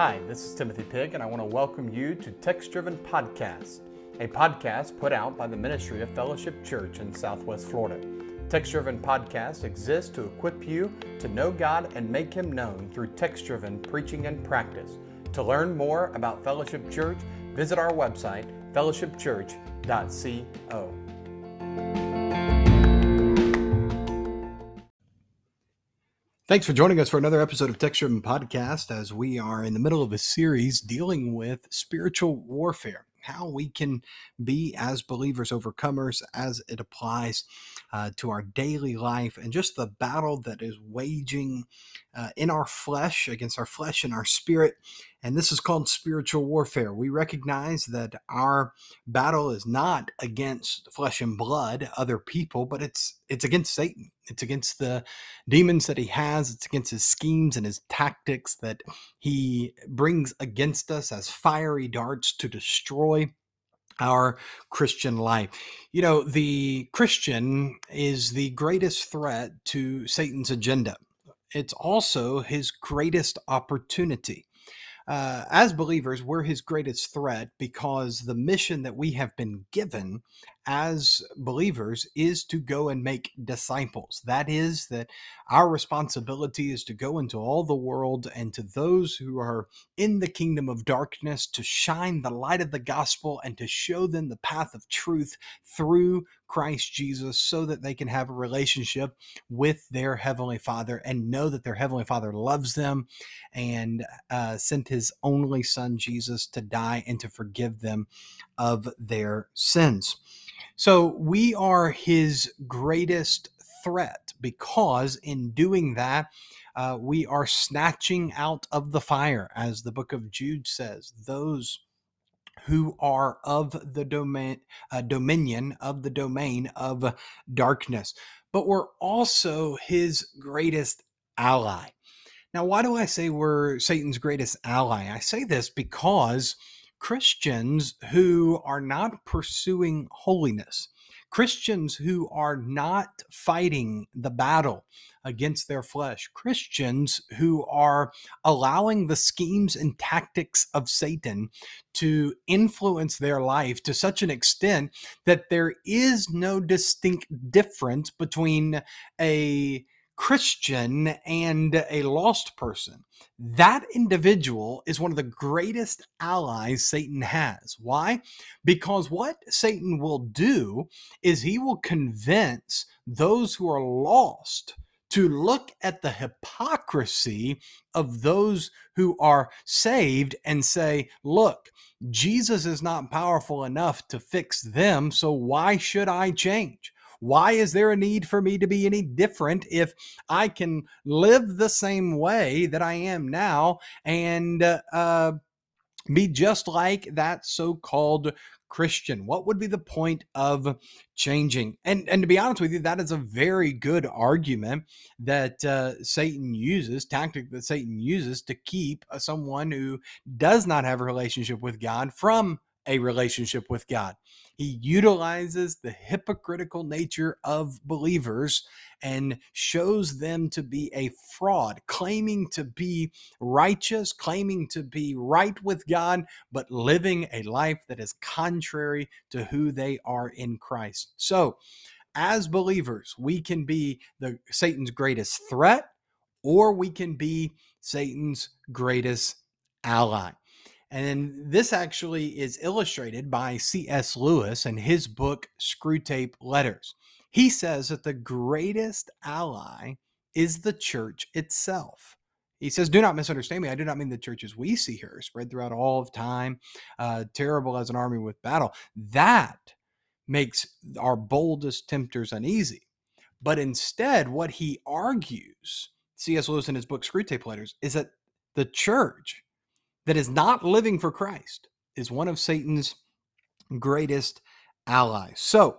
Hi, this is Timothy Pig, and I want to welcome you to Text Driven Podcast, a podcast put out by the Ministry of Fellowship Church in Southwest Florida. Text Driven Podcast exists to equip you to know God and make Him known through text driven preaching and practice. To learn more about Fellowship Church, visit our website, fellowshipchurch.co. Thanks for joining us for another episode of Driven Podcast as we are in the middle of a series dealing with spiritual warfare how we can be as believers overcomers as it applies uh, to our daily life and just the battle that is waging uh, in our flesh against our flesh and our spirit and this is called spiritual warfare. We recognize that our battle is not against flesh and blood, other people, but it's it's against Satan. It's against the demons that he has. It's against his schemes and his tactics that he brings against us as fiery darts to destroy our Christian life. You know, the Christian is the greatest threat to Satan's agenda. It's also his greatest opportunity. Uh, as believers, we're his greatest threat because the mission that we have been given as believers is to go and make disciples. That is, that our responsibility is to go into all the world and to those who are in the kingdom of darkness to shine the light of the gospel and to show them the path of truth through Christ Jesus so that they can have a relationship with their Heavenly Father and know that their Heavenly Father loves them and uh, sent His only Son, Jesus, to die and to forgive them of their sins. So we are his greatest threat because in doing that, uh, we are snatching out of the fire, as the book of Jude says, those who are of the domain, uh, dominion of the domain of darkness. But we're also his greatest ally. Now, why do I say we're Satan's greatest ally? I say this because Christians who are not pursuing holiness, Christians who are not fighting the battle against their flesh, Christians who are allowing the schemes and tactics of Satan to influence their life to such an extent that there is no distinct difference between a Christian and a lost person, that individual is one of the greatest allies Satan has. Why? Because what Satan will do is he will convince those who are lost to look at the hypocrisy of those who are saved and say, look, Jesus is not powerful enough to fix them, so why should I change? Why is there a need for me to be any different if I can live the same way that I am now and uh, be just like that so called Christian? What would be the point of changing? And and to be honest with you, that is a very good argument that uh, Satan uses, tactic that Satan uses to keep uh, someone who does not have a relationship with God from a relationship with God. He utilizes the hypocritical nature of believers and shows them to be a fraud, claiming to be righteous, claiming to be right with God, but living a life that is contrary to who they are in Christ. So, as believers, we can be the Satan's greatest threat or we can be Satan's greatest ally. And then this actually is illustrated by C.S. Lewis in his book, Screwtape Letters. He says that the greatest ally is the church itself. He says, Do not misunderstand me. I do not mean the churches we see here, spread throughout all of time, uh, terrible as an army with battle. That makes our boldest tempters uneasy. But instead, what he argues, C.S. Lewis in his book, Screwtape Letters, is that the church that is not living for Christ is one of Satan's greatest allies. So,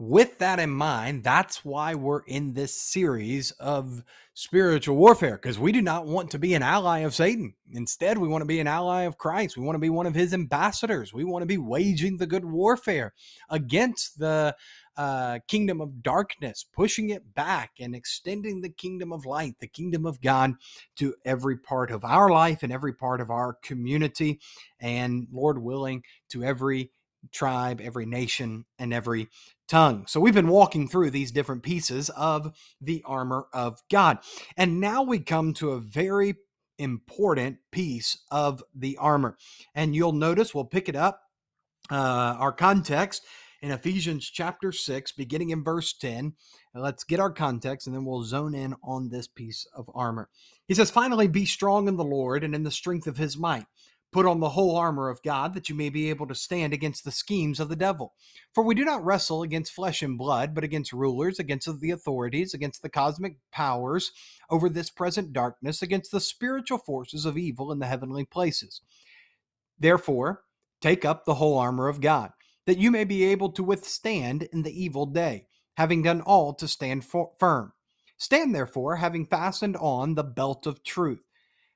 with that in mind, that's why we're in this series of spiritual warfare, because we do not want to be an ally of Satan. Instead, we want to be an ally of Christ. We want to be one of his ambassadors. We want to be waging the good warfare against the uh, kingdom of darkness, pushing it back and extending the kingdom of light, the kingdom of God to every part of our life and every part of our community, and Lord willing, to every tribe, every nation, and every tongue. So we've been walking through these different pieces of the armor of God. And now we come to a very important piece of the armor. And you'll notice we'll pick it up, uh, our context in Ephesians chapter 6, beginning in verse 10. let's get our context and then we'll zone in on this piece of armor. He says, Finally, be strong in the Lord and in the strength of his might. Put on the whole armor of God that you may be able to stand against the schemes of the devil. For we do not wrestle against flesh and blood, but against rulers, against the authorities, against the cosmic powers over this present darkness, against the spiritual forces of evil in the heavenly places. Therefore, take up the whole armor of God, that you may be able to withstand in the evil day, having done all to stand firm. Stand therefore, having fastened on the belt of truth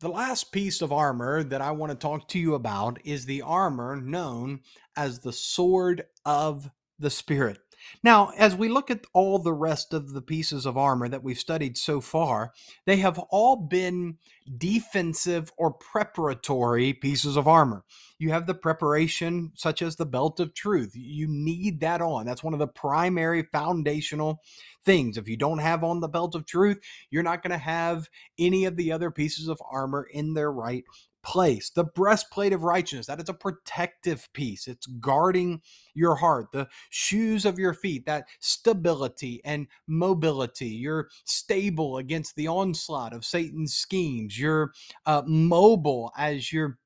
The last piece of armor that I want to talk to you about is the armor known as the Sword of the Spirit. Now, as we look at all the rest of the pieces of armor that we've studied so far, they have all been defensive or preparatory pieces of armor. You have the preparation, such as the belt of truth. You need that on. That's one of the primary foundational things. If you don't have on the belt of truth, you're not going to have any of the other pieces of armor in their right place. The breastplate of righteousness, that is a protective piece. It's guarding your heart. The shoes of your feet, that stability and mobility. You're stable against the onslaught of Satan's schemes. You're uh, mobile as you're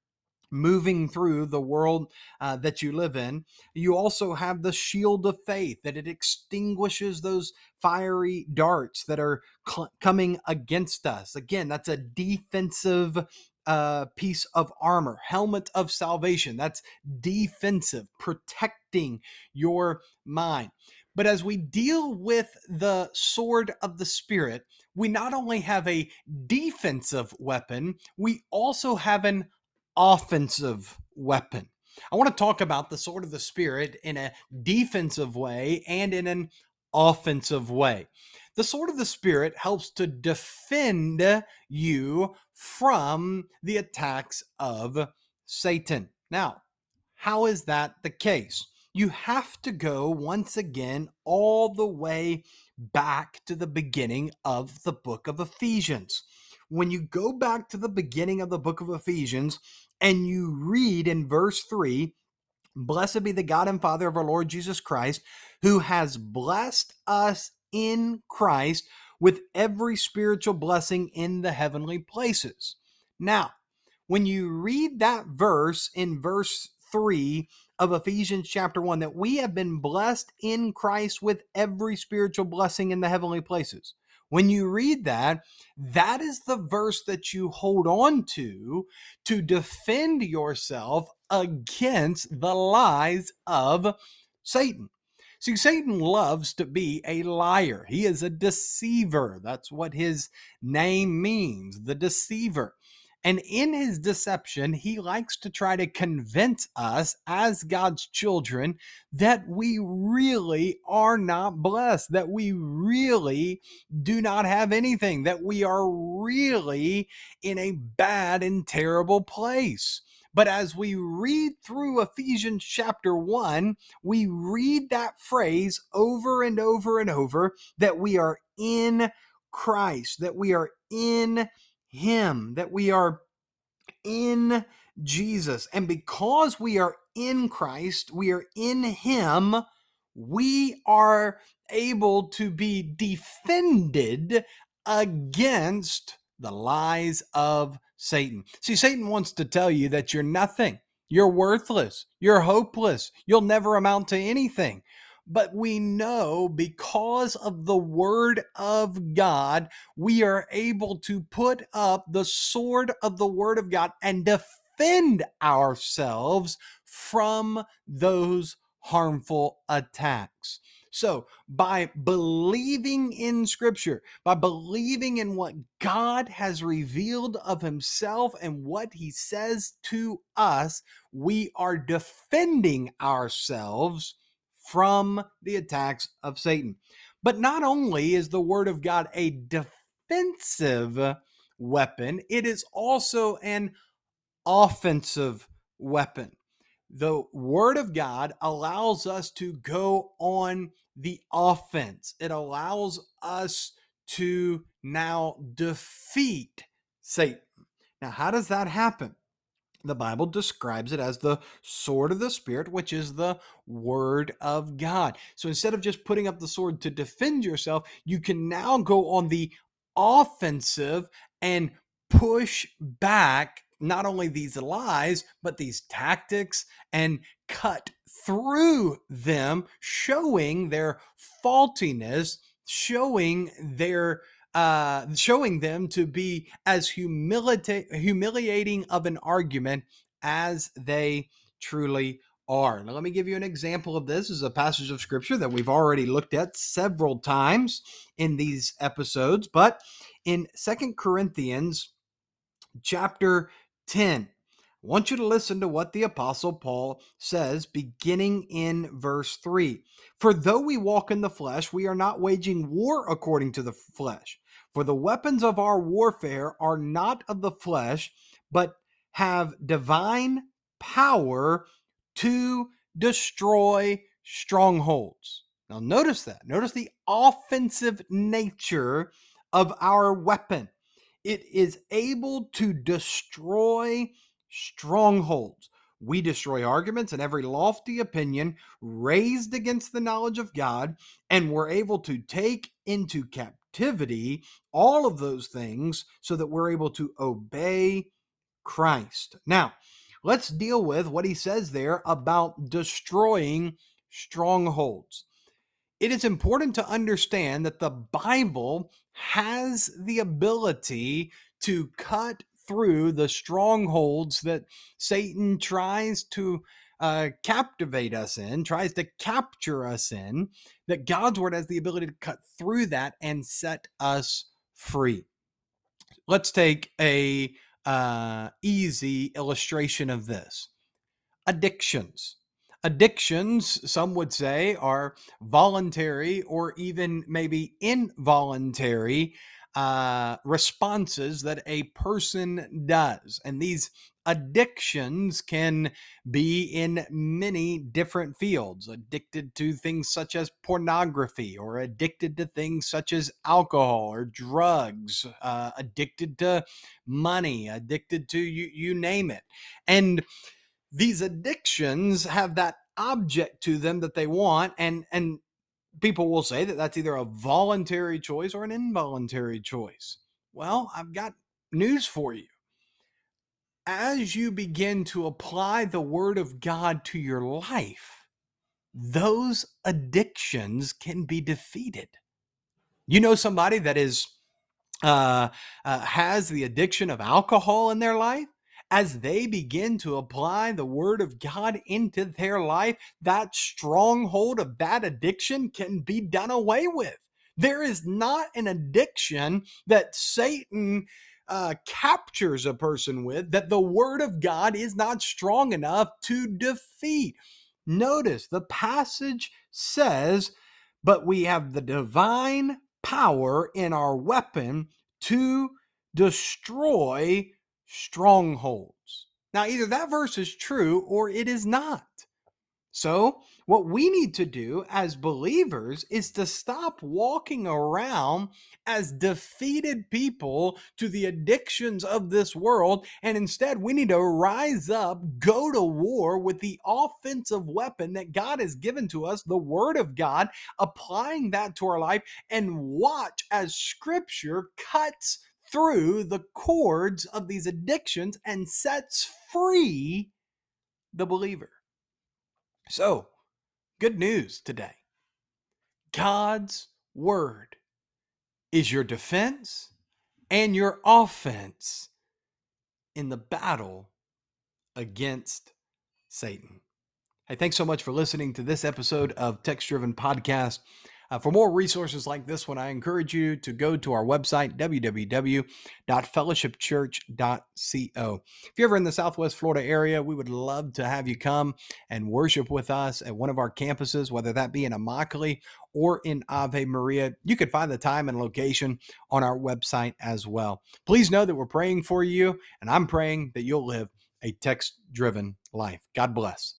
moving through the world uh, that you live in. You also have the shield of faith that it extinguishes those fiery darts that are cl- coming against us. Again, that's a defensive uh, piece of armor, helmet of salvation. That's defensive, protecting your mind. But as we deal with the sword of the Spirit, we not only have a defensive weapon, we also have an offensive weapon. I want to talk about the sword of the Spirit in a defensive way and in an offensive way. The sword of the Spirit helps to defend you from the attacks of Satan. Now, how is that the case? You have to go once again all the way back to the beginning of the book of Ephesians. When you go back to the beginning of the book of Ephesians and you read in verse 3, Blessed be the God and Father of our Lord Jesus Christ, who has blessed us in Christ with every spiritual blessing in the heavenly places. Now, when you read that verse in verse 3 of Ephesians chapter 1, that we have been blessed in Christ with every spiritual blessing in the heavenly places. When you read that, that is the verse that you hold on to to defend yourself against the lies of Satan. See, Satan loves to be a liar. He is a deceiver. That's what his name means, the deceiver. And in his deception, he likes to try to convince us as God's children that we really are not blessed, that we really do not have anything, that we are really in a bad and terrible place. But as we read through Ephesians chapter 1, we read that phrase over and over and over that we are in Christ, that we are in Him, that we are in Jesus. And because we are in Christ, we are in Him, we are able to be defended against the lies of Satan. See, Satan wants to tell you that you're nothing, you're worthless, you're hopeless, you'll never amount to anything. But we know because of the word of God, we are able to put up the sword of the word of God and defend ourselves from those harmful attacks. So, by believing in Scripture, by believing in what God has revealed of Himself and what He says to us, we are defending ourselves from the attacks of Satan. But not only is the Word of God a defensive weapon, it is also an offensive weapon the word of God allows us to go on the offense. It allows us to now defeat Satan. Now, how does that happen? The Bible describes it as the sword of the Spirit, which is the Word of God. So instead of just putting up the sword to defend yourself, you can now go on the offensive and push back not only these lies, but these tactics and cut through them, showing their faultiness, showing their uh, showing them to be as humilita- humiliating of an argument as they truly are. Now, let me give you an example of this. this is a passage of scripture that we've already looked at several times in these episodes, but in Second Corinthians chapter 10. I want you to listen to what the Apostle Paul says beginning in verse 3. For though we walk in the flesh, we are not waging war according to the flesh. For the weapons of our warfare are not of the flesh, but have divine power to destroy strongholds. Now, notice that. Notice the offensive nature of our weapon it is able to destroy strongholds. We destroy arguments and every lofty opinion raised against the knowledge of God, and we're able to take into captivity all of those things so that we're able to obey Christ. Now, let's deal with what he says there about destroying strongholds it is important to understand that the Bible has the ability to cut through the strongholds that Satan tries to uh, captivate us in, tries to capture us in, that God's word has the ability to cut through that and set us free. Let's take a uh, easy illustration of this: addictions. Addictions, some would say, are voluntary or even maybe involuntary uh, responses that a person does. And these addictions can be in many different fields addicted to things such as pornography, or addicted to things such as alcohol or drugs, uh, addicted to money, addicted to you, you name it. And these addictions have that object to them that they want and and people will say that that's either a voluntary choice or an involuntary choice. Well i've got news for you. As you begin to apply the word of god to your life those addictions can be defeated. You know somebody that is uh, uh, has the addiction of alcohol in their life as they begin to apply the word of God into their life, that stronghold of that addiction can be done away with. There is not an addiction that Satan uh, captures a person with that the word of God is not strong enough to defeat. Notice the passage says, but we have the divine power in our weapon to destroy strongholds. Now, either that verse is true or it is not. So, what we need to do as believers is to stop walking around as defeated people to the addictions of this world. And instead, we need to rise up, go to war with the offensive weapon that God has given to us, the Word of God, applying that to our life, and watch as Scripture cuts through the cords of these addictions and sets free the believer. So, good news today God's word is your defense and your offense in the battle against Satan. Hey, thanks so much for listening to this episode of Text Driven Podcast. Uh, for more resources like this one, I encourage you to go to our website, www.fellowshipchurch.co. If you're ever in the Southwest Florida area, we would love to have you come and worship with us at one of our campuses, whether that be in Immokalee or in Ave Maria. You can find the time and location on our website as well. Please know that we're praying for you, and I'm praying that you'll live a text driven life. God bless.